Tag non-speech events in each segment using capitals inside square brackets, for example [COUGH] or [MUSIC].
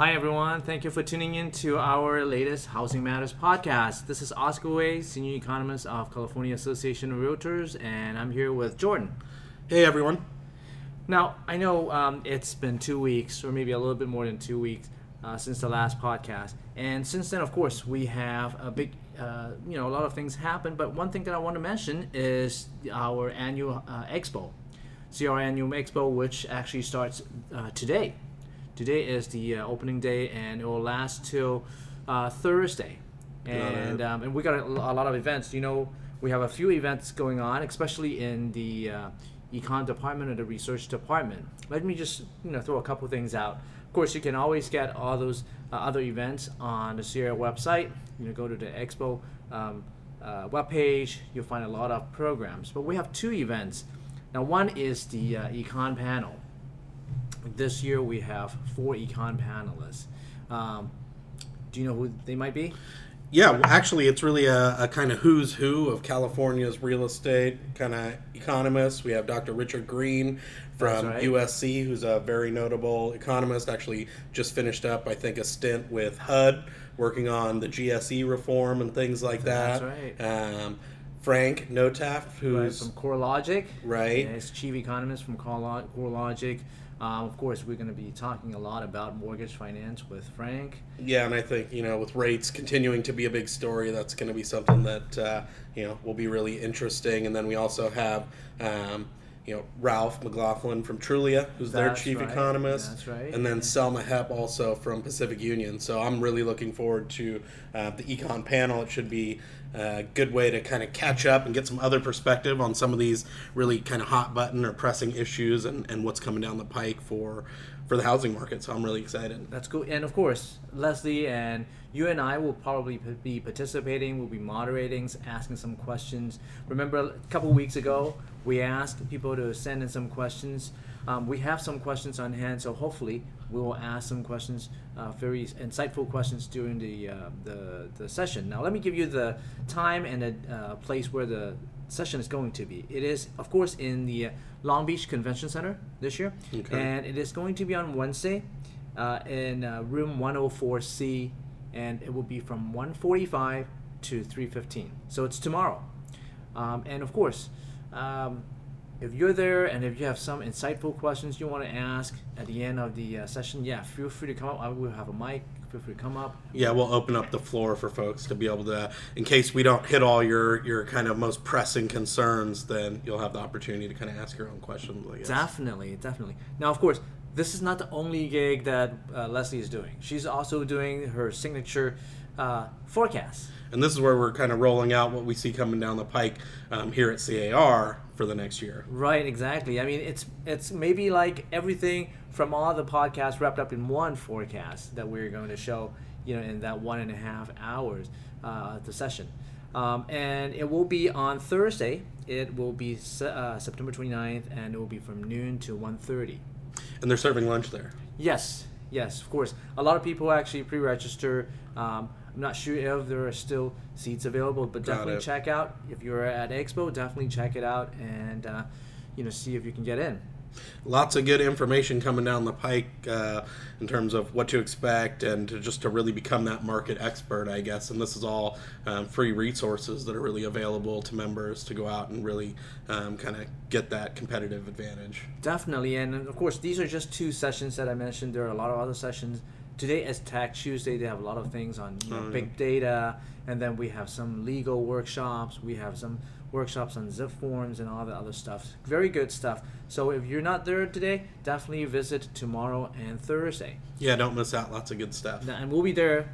Hi, everyone. Thank you for tuning in to our latest Housing Matters podcast. This is Oscar Wei, Senior Economist of California Association of Realtors, and I'm here with Jordan. Hey, everyone. Now, I know um, it's been two weeks, or maybe a little bit more than two weeks, uh, since the last podcast. And since then, of course, we have a big, uh, you know, a lot of things happen. But one thing that I want to mention is our annual uh, expo, CR Annual Expo, which actually starts uh, today. Today is the uh, opening day, and it will last till uh, Thursday. And um, and we got a, a, lot of events. You know, we have a few events going on, especially in the econ department or the research department. Let me just you know throw a couple things out. Of course, you can always get all those uh, other events on the CAR website. You know, go to the Expo um, uh, webpage. You'll find a lot of programs. But we have two events. Now, one is the uh, econ panel. This year we have four econ panelists. Um, do you know who they might be? Yeah, well, actually, it's really a, a kind of who's who of California's real estate kind of economists. We have Dr. Richard Green from right. USC, who's a very notable economist. Actually, just finished up, I think, a stint with HUD, working on the GSE reform and things like that. That's right. Um, Frank Nothaft, who's right, from CoreLogic, right? Yeah, he's chief economist from CoreLogic. Um, of course, we're going to be talking a lot about mortgage finance with Frank. Yeah, and I think you know with rates continuing to be a big story, that's going to be something that uh, you know will be really interesting. And then we also have. Um, you know Ralph McLaughlin from Trulia, who's that's their chief right. economist, that's right. and then Selma Hepp also from Pacific Union. So I'm really looking forward to uh, the econ panel. It should be a good way to kind of catch up and get some other perspective on some of these really kind of hot button or pressing issues and, and what's coming down the pike for for the housing market. So I'm really excited. That's cool. And of course, Leslie and you and I will probably be participating. We'll be moderating, asking some questions. Remember, a couple weeks ago, we asked people to send in some questions. Um, we have some questions on hand, so hopefully we will ask some questions, uh, very insightful questions during the, uh, the, the session. Now, let me give you the time and the uh, place where the session is going to be. It is, of course, in the Long Beach Convention Center this year, okay. and it is going to be on Wednesday uh, in uh, room 104C, and it will be from 1:45 to 3:15. So it's tomorrow, um, and of course. Um, if you're there and if you have some insightful questions you want to ask at the end of the uh, session, yeah, feel free to come up. I will have a mic. Feel free to come up. Yeah, we'll open up the floor for folks to be able to, in case we don't hit all your your kind of most pressing concerns, then you'll have the opportunity to kind of ask your own questions. I guess. Definitely, definitely. Now, of course, this is not the only gig that uh, Leslie is doing. She's also doing her signature uh, forecast. And this is where we're kind of rolling out what we see coming down the pike um, here at CAR for the next year. Right, exactly. I mean, it's it's maybe like everything from all the podcasts wrapped up in one forecast that we're going to show, you know, in that one and a half hours uh, the session. Um, and it will be on Thursday. It will be uh, September 29th, and it will be from noon to 1.30. And they're serving lunch there. Yes, yes, of course. A lot of people actually pre-register. Um, I'm not sure if there are still seats available, but Got definitely it. check out if you're at Expo. Definitely check it out and uh, you know see if you can get in. Lots of good information coming down the pike uh, in terms of what to expect and to just to really become that market expert, I guess. And this is all um, free resources that are really available to members to go out and really um, kind of get that competitive advantage. Definitely, and of course, these are just two sessions that I mentioned. There are a lot of other sessions today is Tech Tuesday. They have a lot of things on you know, big data, and then we have some legal workshops. We have some workshops on zip forms and all the other stuff. Very good stuff. So if you're not there today, definitely visit tomorrow and Thursday. Yeah, don't miss out. Lots of good stuff. And we'll be there.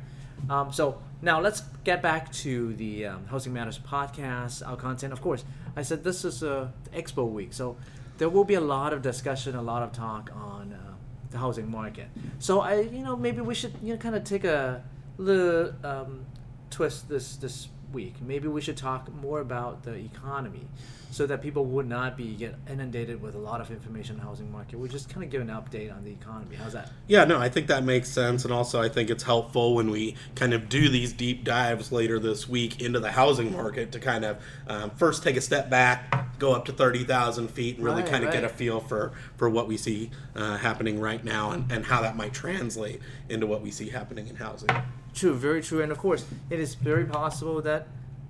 Um, so now let's get back to the um, Housing Matters podcast, our content. Of course, I said this is a expo week, so there will be a lot of discussion, a lot of talk on uh, the housing market. So I, you know, maybe we should you know kind of take a little um, twist this this week. Maybe we should talk more about the economy so that people would not be get inundated with a lot of information on the housing market. We just kind of give an update on the economy. How's that? Yeah, no, I think that makes sense, and also I think it's helpful when we kind of do these deep dives later this week into the housing market to kind of um, first take a step back, go up to thirty thousand feet, and really right, kind of right. get a feel for for what we see uh, happening right now and, and how that might translate into what we see happening in housing. True, very true, and of course, it is very possible that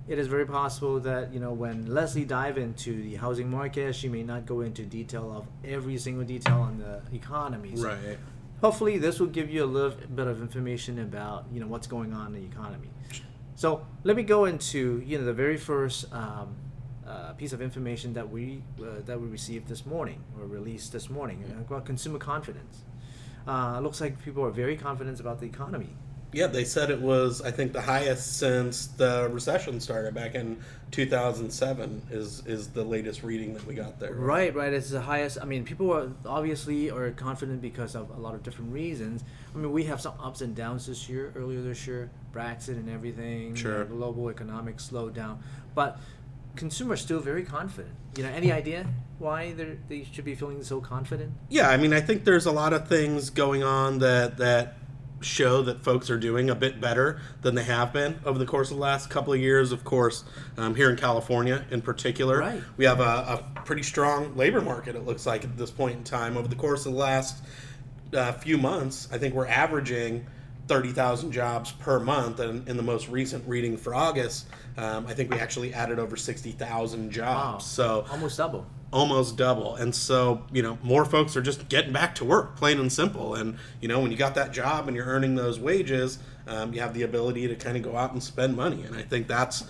it is very possible that you know when Leslie dive into the housing market, she may not go into detail of every single detail on the economy. So right. Hopefully, this will give you a little bit of information about you know what's going on in the economy. So let me go into you know the very first um, uh, piece of information that we uh, that we received this morning or released this morning uh, about consumer confidence. Uh, looks like people are very confident about the economy. Yeah, they said it was I think the highest since the recession started back in 2007 is is the latest reading that we got there. Right, right. It's the highest. I mean, people are obviously are confident because of a lot of different reasons. I mean, we have some ups and downs this year, earlier this year, Brexit and everything, sure. You know, global economic slowdown, but consumers still very confident. You know, any idea why they they should be feeling so confident? Yeah, I mean, I think there's a lot of things going on that that show that folks are doing a bit better than they have been over the course of the last couple of years. Of course, um, here in California in particular, right. we have a, a, pretty strong labor market, it looks like, at this point in time. Over the course of the last uh, few months, I think we're averaging 30,000 jobs per month. And in the most recent reading for August, um, I think we actually added over 60,000 jobs. Wow. So almost double almost double. And so, you know, more folks are just getting back to work, plain and simple. And, you know, when you got that job and you're earning those wages, um, you have the ability to kind of go out and spend money. And I think that's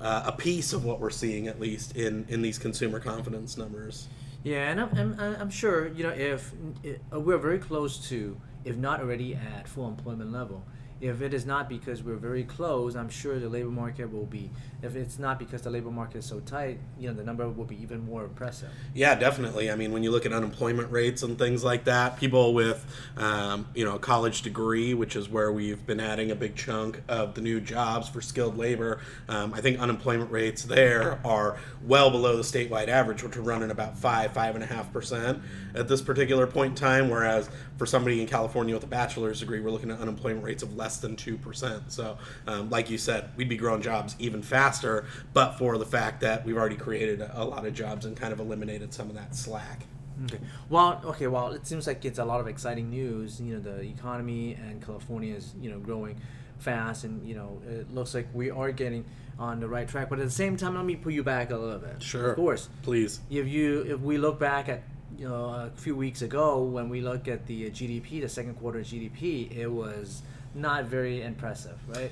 uh, a piece of what we're seeing, at least in, in these consumer confidence numbers. Yeah, and I'm, I'm, I'm sure, you know, if, if we're very close to, if not already at full employment level, if it is not because we're very close, I'm sure the labor market will be. If it's not because the labor market is so tight, you know, the number will be even more impressive. Yeah, definitely. I mean, when you look at unemployment rates and things like that, people with, um, you know, a college degree, which is where we've been adding a big chunk of the new jobs for skilled labor, um, I think unemployment rates there are well below the statewide average, which are running about five, five and a half percent at this particular point in time. Whereas for somebody in California with a bachelor's degree, we're looking at unemployment rates of less than 2%. So, um, like you said, we'd be growing jobs even faster, but for the fact that we've already created a, a lot of jobs and kind of eliminated some of that slack. Okay. Well, okay. Well, it seems like it's a lot of exciting news. You know, the economy and California is you know growing fast, and you know it looks like we are getting on the right track. But at the same time, let me pull you back a little bit. Sure. Of course. Please. If you if we look back at you know a few weeks ago when we look at the GDP, the second quarter GDP, it was not very impressive, right?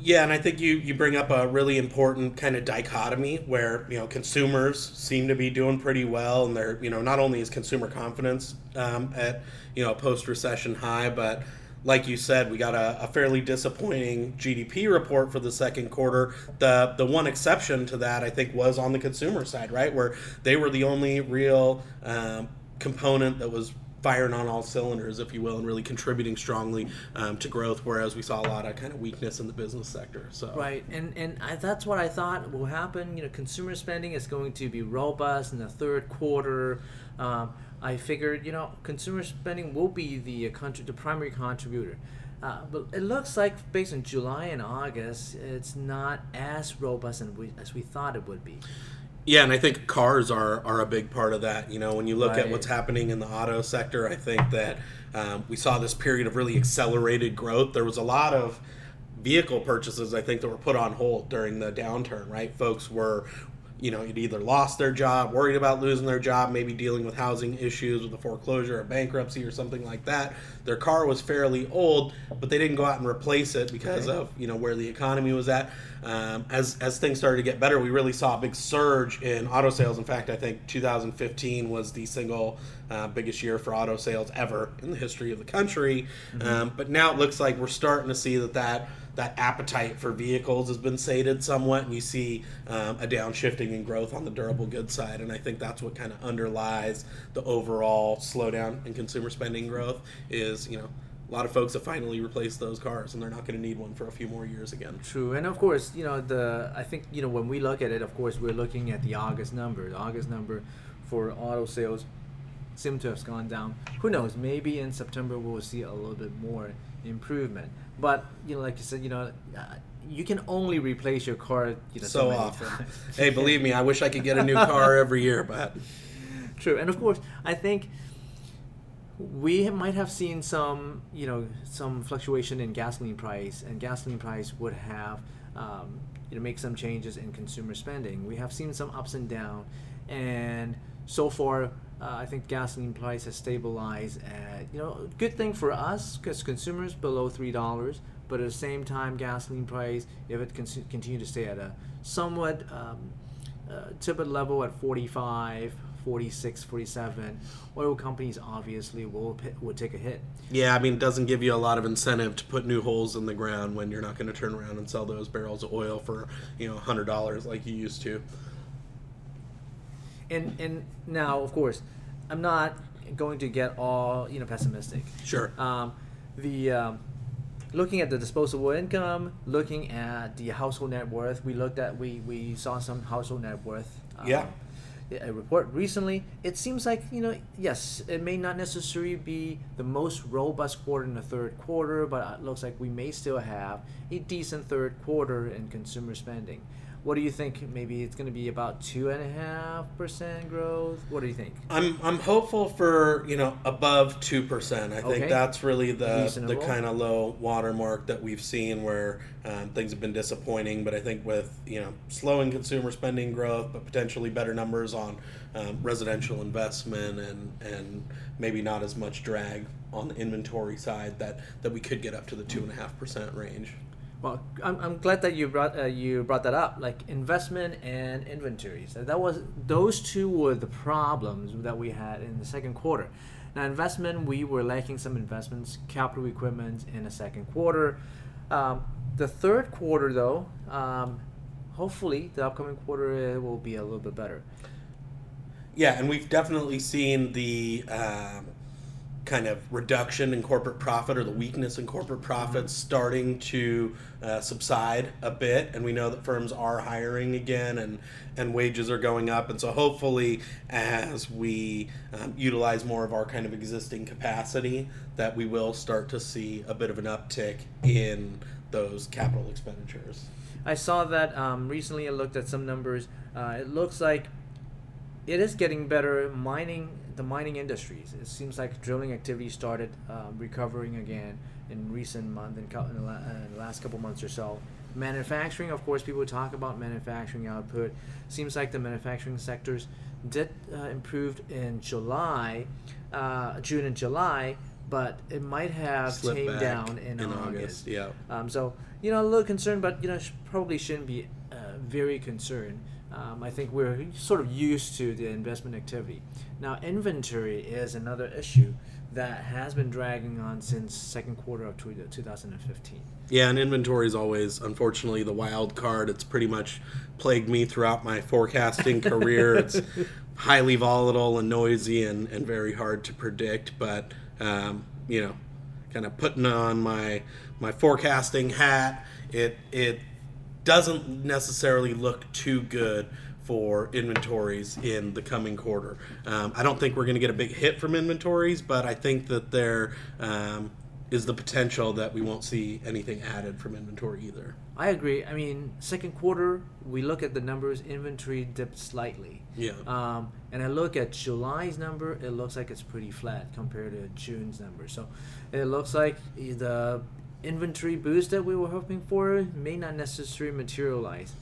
Yeah, and I think you, you bring up a really important kind of dichotomy where you know consumers seem to be doing pretty well, and they're you know not only is consumer confidence um, at you know post recession high, but like you said, we got a, a, fairly disappointing GDP report for the second quarter. The the one exception to that, I think, was on the consumer side, right, where they were the only real um, component that was firing on all cylinders, if you will, and really contributing strongly um, to growth. Whereas we saw a lot of kind of weakness in the business sector. So right, and and I, that's what I thought will happen. You know, consumer spending is going to be robust in the third quarter. Um, I figured, you know, consumer spending will be the uh, the primary contributor. Uh, but it looks like based on July and August, it's not as robust as we, as we thought it would be. Yeah, and I think cars are, are a big part of that. You know, when you look right. at what's happening in the auto sector, I think that um, we saw this period of really accelerated growth. There was a lot of vehicle purchases, I think, that were put on hold during the downturn, right? Folks were you know, you'd either lost their job, worried about losing their job, maybe dealing with housing issues with a foreclosure or bankruptcy or something like that. Their car was fairly old, but they didn't go out and replace it because okay. of you know where the economy was at. Um, as as things started to get better, we really saw a big surge in auto sales. In fact, I think 2015 was the single uh, biggest year for auto sales ever in the history of the country. Mm-hmm. Um, but now it looks like we're starting to see that that that appetite for vehicles has been sated somewhat, We see um, a downshifting in growth on the durable goods side. And I think that's what kind of underlies the overall slowdown in consumer spending growth. Is you know a lot of folks have finally replaced those cars, and they're not going to need one for a few more years again. True, and of course, you know the I think you know when we look at it, of course, we're looking at the August number. The August number for auto sales seem to have gone down. Who knows? Maybe in September we'll see a little bit more improvement. But you know, like you said, you know, uh, you can only replace your car you know, so, so often. [LAUGHS] hey, believe me, I wish I could get a new [LAUGHS] car every year, but true. And of course, I think we might have seen some, you know, some fluctuation in gasoline price, and gasoline price would have, um, you know, make some changes in consumer spending. We have seen some ups and downs, and so far, uh, I think gasoline price has stabilized at, you know, good thing for us because consumers below three dollars. But at the same time, gasoline price, if it con- continue to stay at a somewhat um, uh, tepid level at 45, 46, 47, oil companies obviously will will take a hit. Yeah, I mean, it doesn't give you a lot of incentive to put new holes in the ground when you're not going to turn around and sell those barrels of oil for you know hundred dollars like you used to. And and now, of course, I'm not going to get all you know pessimistic. Sure. Um, the um, looking at the disposable income, looking at the household net worth, we looked at we we saw some household net worth. Um, yeah a report recently, it seems like, you know, yes, it may not necessarily be the most robust quarter in the third quarter, but it looks like we may still have a decent third quarter in consumer spending. What do you think? Maybe it's going to be about two and a half percent growth. What do you think? I'm I'm hopeful for you know above two percent. I okay. think that's really the Reasonable. the kind of low watermark that we've seen where um, things have been disappointing. But I think with you know slowing consumer spending growth, but potentially better numbers on um, residential investment and and maybe not as much drag on the inventory side, that that we could get up to the two and a half percent range. Well, I'm, I'm glad that you brought uh, you brought that up. Like investment and inventories. That was those two were the problems that we had in the second quarter. Now, investment we were lacking some investments, capital equipment in the second quarter. Um, the third quarter, though, um, hopefully the upcoming quarter uh, will be a little bit better. Yeah, and we've definitely seen the um, kind of reduction in corporate profit or the weakness in corporate profits mm-hmm. starting to uh, subside a bit and we know that firms are hiring again and and wages are going up and so hopefully as we um, utilize more of our kind of existing capacity that we will start to see a bit of an uptick in those capital expenditures. I saw that um, recently i looked at some numbers. Uh, it looks like it is getting better. Mining the mining industries. It seems like drilling activity started um, recovering again in recent months, in, in, the, in the last couple months or so. Manufacturing, of course, people talk about manufacturing output. Seems like the manufacturing sectors did uh, improve in July, uh, June and July, but it might have Slip tamed down in, in August. August. Yeah. Um, so you know, a little concerned, but you know, sh- probably shouldn't be uh, very concerned. Um, I think we're sort of used to the investment activity. Now, inventory is another issue that has been dragging on since second quarter of 2015. Yeah, and inventory is always, unfortunately, the wild card. It's pretty much plagued me throughout my forecasting [LAUGHS] career. It's highly volatile and noisy and, and very hard to predict. But um, you know, kind of putting on my my forecasting hat, it it doesn't necessarily look too good for inventories in the coming quarter. Um, I don't think we're going to get a big hit from inventories, but I think that there um, is the potential that we won't see anything added from inventory either. I agree. I mean, second quarter, we look at the numbers, inventory dipped slightly. Yeah. Um, and I look at July's number, it looks like it's pretty flat compared to June's number. So it looks like the inventory boost that we were hoping for may not necessarily materialize.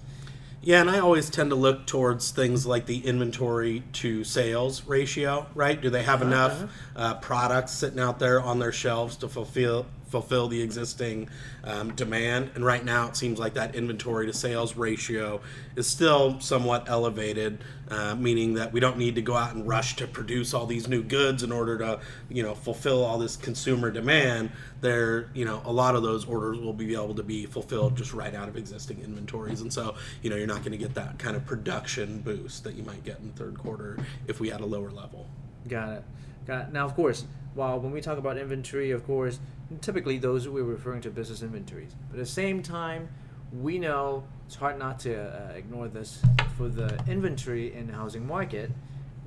Yeah, and I always tend to look towards things like the inventory to sales ratio, right? Do they have uh-huh. enough uh, products sitting out there on their shelves to fulfill fulfill the existing um, demand. And right now, it seems like that inventory to sales ratio is still somewhat elevated, uh, meaning that we don't need to go out and rush to produce all these new goods in order to, you know, fulfill all this consumer demand. There, you know, a lot of those orders will be able to be fulfilled just right out of existing inventories, and so you know you're not going to get that kind of production boost that you might get in the third quarter if we had a lower level. Got it. Got it. Now, of course, while when we talk about inventory, of course, typically those we're referring to business inventories. But at the same time, we know it's hard not to uh, ignore this for the inventory in the housing market.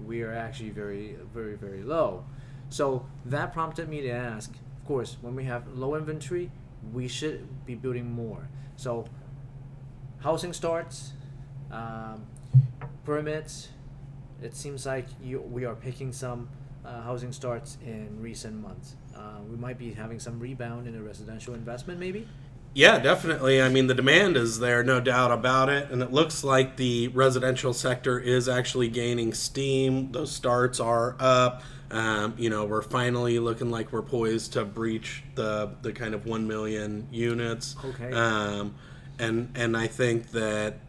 We are actually very, very, very low. So that prompted me to ask. Of course, when we have low inventory, we should be building more. So housing starts, um, permits. It seems like you, we are picking some uh, housing starts in recent months. Uh, we might be having some rebound in a residential investment, maybe. Yeah, definitely. I mean, the demand is there, no doubt about it. And it looks like the residential sector is actually gaining steam. Those starts are up. Um, you know, we're finally looking like we're poised to breach the the kind of one million units. Okay. Um, and and I think that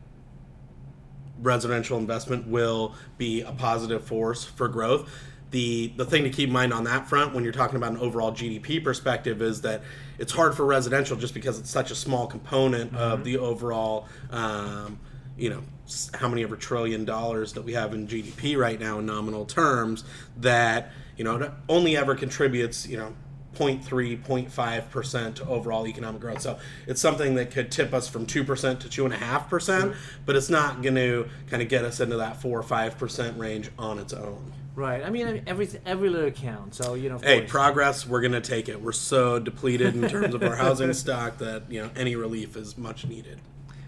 residential investment will be a positive force for growth. The the thing to keep in mind on that front when you're talking about an overall GDP perspective is that it's hard for residential just because it's such a small component mm-hmm. of the overall um, you know how many ever trillion dollars that we have in GDP right now in nominal terms that you know only ever contributes you know 0.3 0.5% to overall economic growth. So it's something that could tip us from 2% to 2.5% but it's not going to kind of get us into that 4 or 5% range on its own Right. I mean, every every little counts. So you know. Hey, course. progress. We're gonna take it. We're so depleted in terms of our housing [LAUGHS] stock that you know any relief is much needed.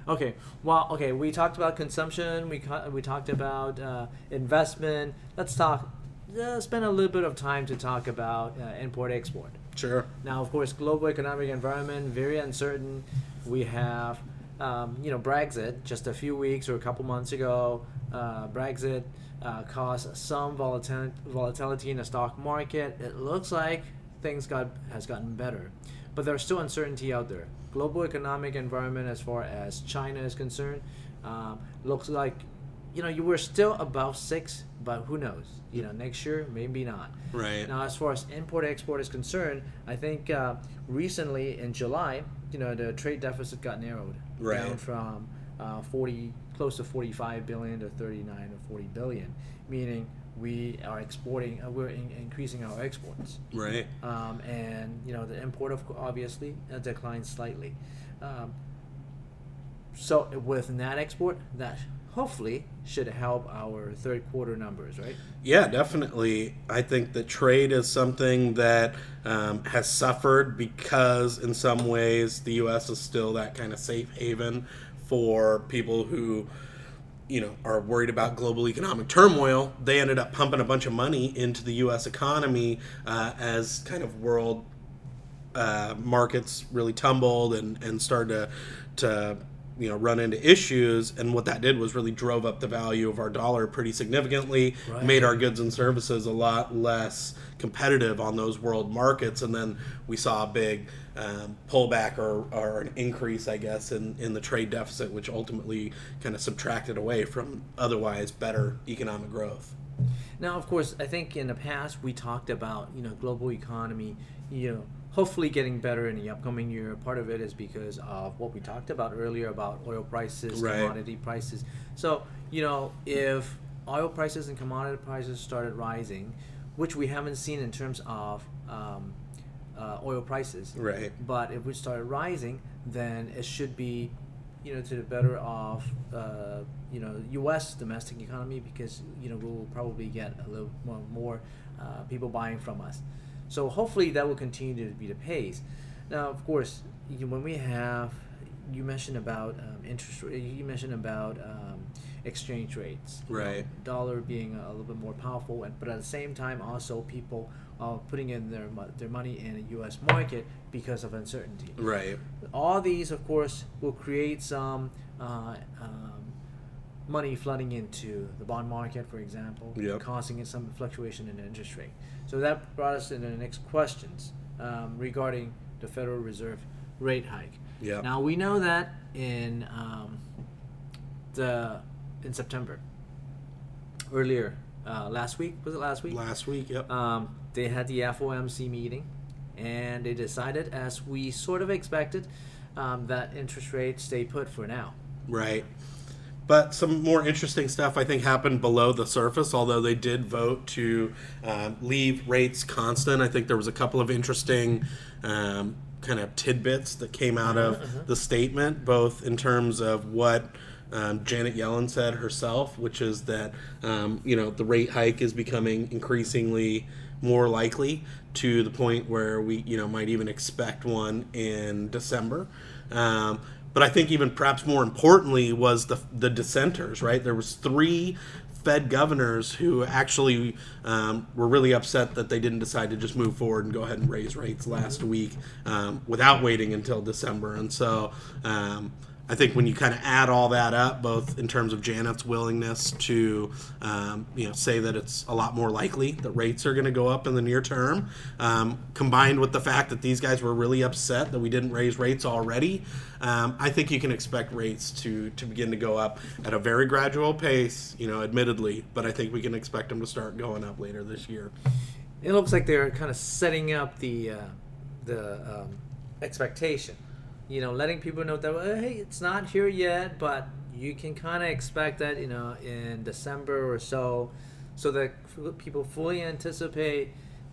Okay. Well, okay. We talked about consumption. We we talked about uh, investment. Let's talk. Uh, spend a little bit of time to talk about uh, import export. Sure. Now, of course, global economic environment very uncertain. We have, um, you know, Brexit just a few weeks or a couple months ago. Uh, Brexit uh, caused some volatility volatility in the stock market. It looks like things got has gotten better, but there's still uncertainty out there global economic environment as far as China is concerned um, looks like you know you were still above six, but who knows? You know, next year maybe not. Right. Now, as far as import export is concerned, I think uh, recently in July, you know, the trade deficit got narrowed right. down from uh, 40 close to 45 billion to 39 or 40 billion, meaning we are exporting, uh, we're in, increasing our exports. Right. Um, and you know the import of obviously uh, declined slightly. Um, so with net export, that hopefully should help our third quarter numbers, right? Yeah, definitely. I think that trade is something that um, has suffered because, in some ways, the U.S. is still that kind of safe haven for people who you know are worried about global economic turmoil, they ended up pumping a bunch of money into the U.S. economy uh, as kind of world uh, markets really tumbled and and started to to you know run into issues and what that did was really drove up the value of our dollar pretty significantly right. made our goods and services a lot less competitive on those world markets and then we saw a big um, pullback or, or an increase i guess in, in the trade deficit which ultimately kind of subtracted away from otherwise better economic growth now of course i think in the past we talked about you know global economy you know hopefully getting better in the upcoming year. Part of it is because of what we talked about earlier about oil prices, right. commodity prices. So, you know, if oil prices and commodity prices started rising, which we haven't seen in terms of um, uh, oil prices, right? But if we started rising, then it should be, you know, to the better of, uh, you know, U.S. domestic economy because you know we'll probably get a little more, more uh, people buying from us. So hopefully that will continue to be the pace. Now, of course, you, when we have, you mentioned about um, interest. You mentioned about um, exchange rates. Right. Know, dollar being a, little bit more powerful, and but at the same time, also people are putting in their their money in a U.S. market because of uncertainty. Right. All these, of course, will create some. Uh, um, money flooding into the bond market, for example, yep. causing some fluctuation in the interest rate. So that brought us into the next questions um, regarding the Federal Reserve rate hike. Yeah. Now we know that in um, the in September, earlier uh, last week was it last week? Last week, yep. Um, they had the FOMC meeting, and they decided, as we sort of expected, um, that interest rates stay put for now. Right but some more interesting stuff I think happened below the surface. Although they did vote to um, leave rates constant, I think there was a couple of interesting. Um, kind of tidbits that came out of uh-huh. the statement, both in terms of what um, Janet Yellen said herself, which is that um, you know the rate hike is becoming increasingly more likely to the point where we you know might even expect one in December. Um, but I think even perhaps more importantly was the the dissenters. Right, there was three Fed governors who actually um, were really upset that they didn't decide to just move forward and go ahead and raise rates last week um, without waiting until December. And so um, I think when you kind of add all that up, both in terms of Janet's willingness to, um, you know, say that it's a lot more likely that rates are going to go up in the near term, um, combined with the fact that these guys were really upset that we didn't raise rates already, um, I think you can expect rates to to begin to go up at a very gradual pace. You know, admittedly, but I think we can expect them to start going up later this year. It looks like they're kind of setting up the uh, the um, expectation you know, letting people know that well, hey, it's not here yet, but you can kind of expect that, you know, in December or so, so that people fully anticipate.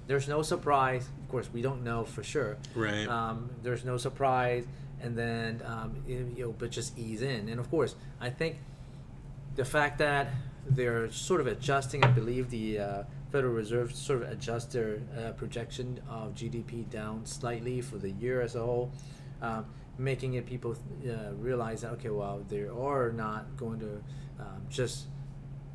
There's no surprise. Of course, we don't know for sure. Right. Um, there's no surprise, and then um, you know, but just ease in. And of course, I think the fact that they're sort of adjusting, I believe the uh, Federal Reserve sort of adjust their uh, projection of GDP down slightly for the year as a whole. Um, making it people uh, realize that okay, well, they are not going to um, just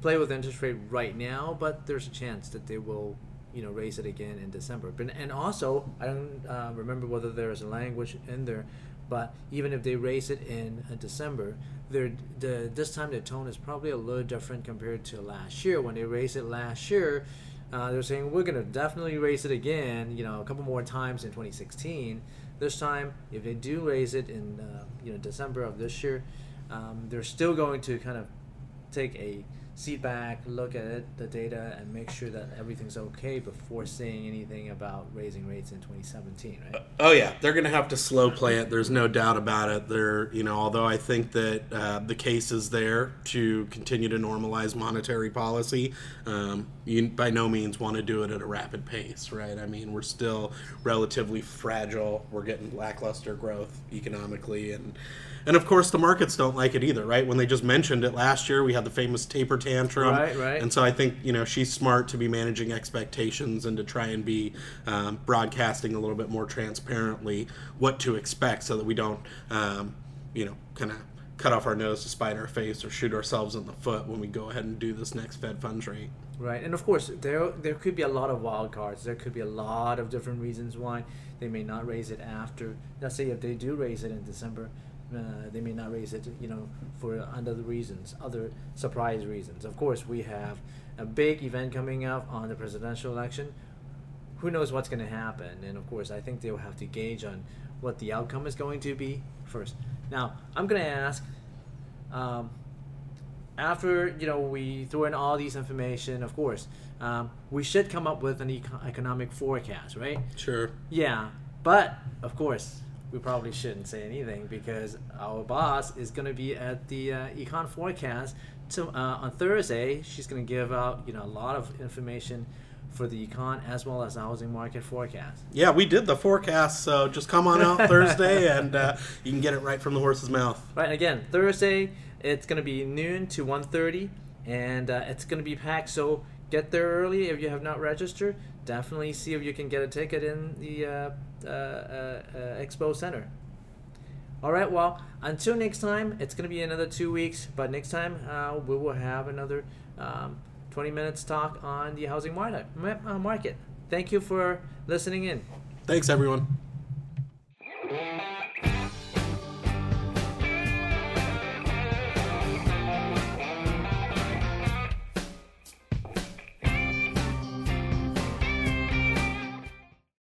play with interest rate right now, but there's a chance that they will, you know, raise it again in December. But and also, I don't uh, remember whether there is a language in there, but even if they raise it in uh, December, the this time the tone is probably a little different compared to last year when they raised it last year. Uh, they're saying we're going to definitely raise it again, you know, a couple more times in 2016 this time, if they do raise it in uh, you know December of this year, um, they're still going to kind of take a seat back, look at it, the data, and make sure that everything's okay before saying anything about raising rates in 2017, right? Uh, oh yeah, they're going to have to slow play it. There's no doubt about it. They're, you know, although I think that uh, the case is there to continue to normalize monetary policy, um, you by no means want to do it at a rapid pace, right? I mean, we're still relatively fragile. We're getting lackluster growth economically, and and of course, the markets don't like it either, right? When they just mentioned it last year, we had the famous taper tantrum. Right, right. And so I think, you know, she's smart to be managing expectations and to try and be um, broadcasting a little bit more transparently what to expect so that we don't, um, you know, kind of cut off our nose to spite our face or shoot ourselves in the foot when we go ahead and do this next Fed funds rate. Right, and of course there there could be a lot of wild cards. There could be a lot of different reasons why they may not raise it after. Let's say if they do raise it in December, they may not raise it, you know, for other reasons, other surprise reasons. Of course, we have a big event coming up on the presidential election. Who knows what's going to happen? And of course, I think they'll have to gauge on what the outcome is going to be first. Now, I'm going to ask. Um, after you know we throw in all these information, of course, um, we should come up with an eco- economic forecast, right? Sure. Yeah, but of course, we probably shouldn't say anything because our boss is going to be at the uh, econ forecast to, uh, on Thursday. She's going to give out you know a lot of information for the econ as well as the housing market forecast. Yeah, we did the forecast, so just come on out [LAUGHS] Thursday and uh, you can get it right from the horse's mouth. Right, again, Thursday it's going to be noon to 1.30 and uh, it's going to be packed, so get there early if you have not registered. Definitely see if you can get a ticket in the uh, Expo Center. All right, well, until next time, it's going to be another two weeks, but next time uh, we will have another um, 20 minutes talk on the housing market. Thank you for listening in. Thanks, everyone.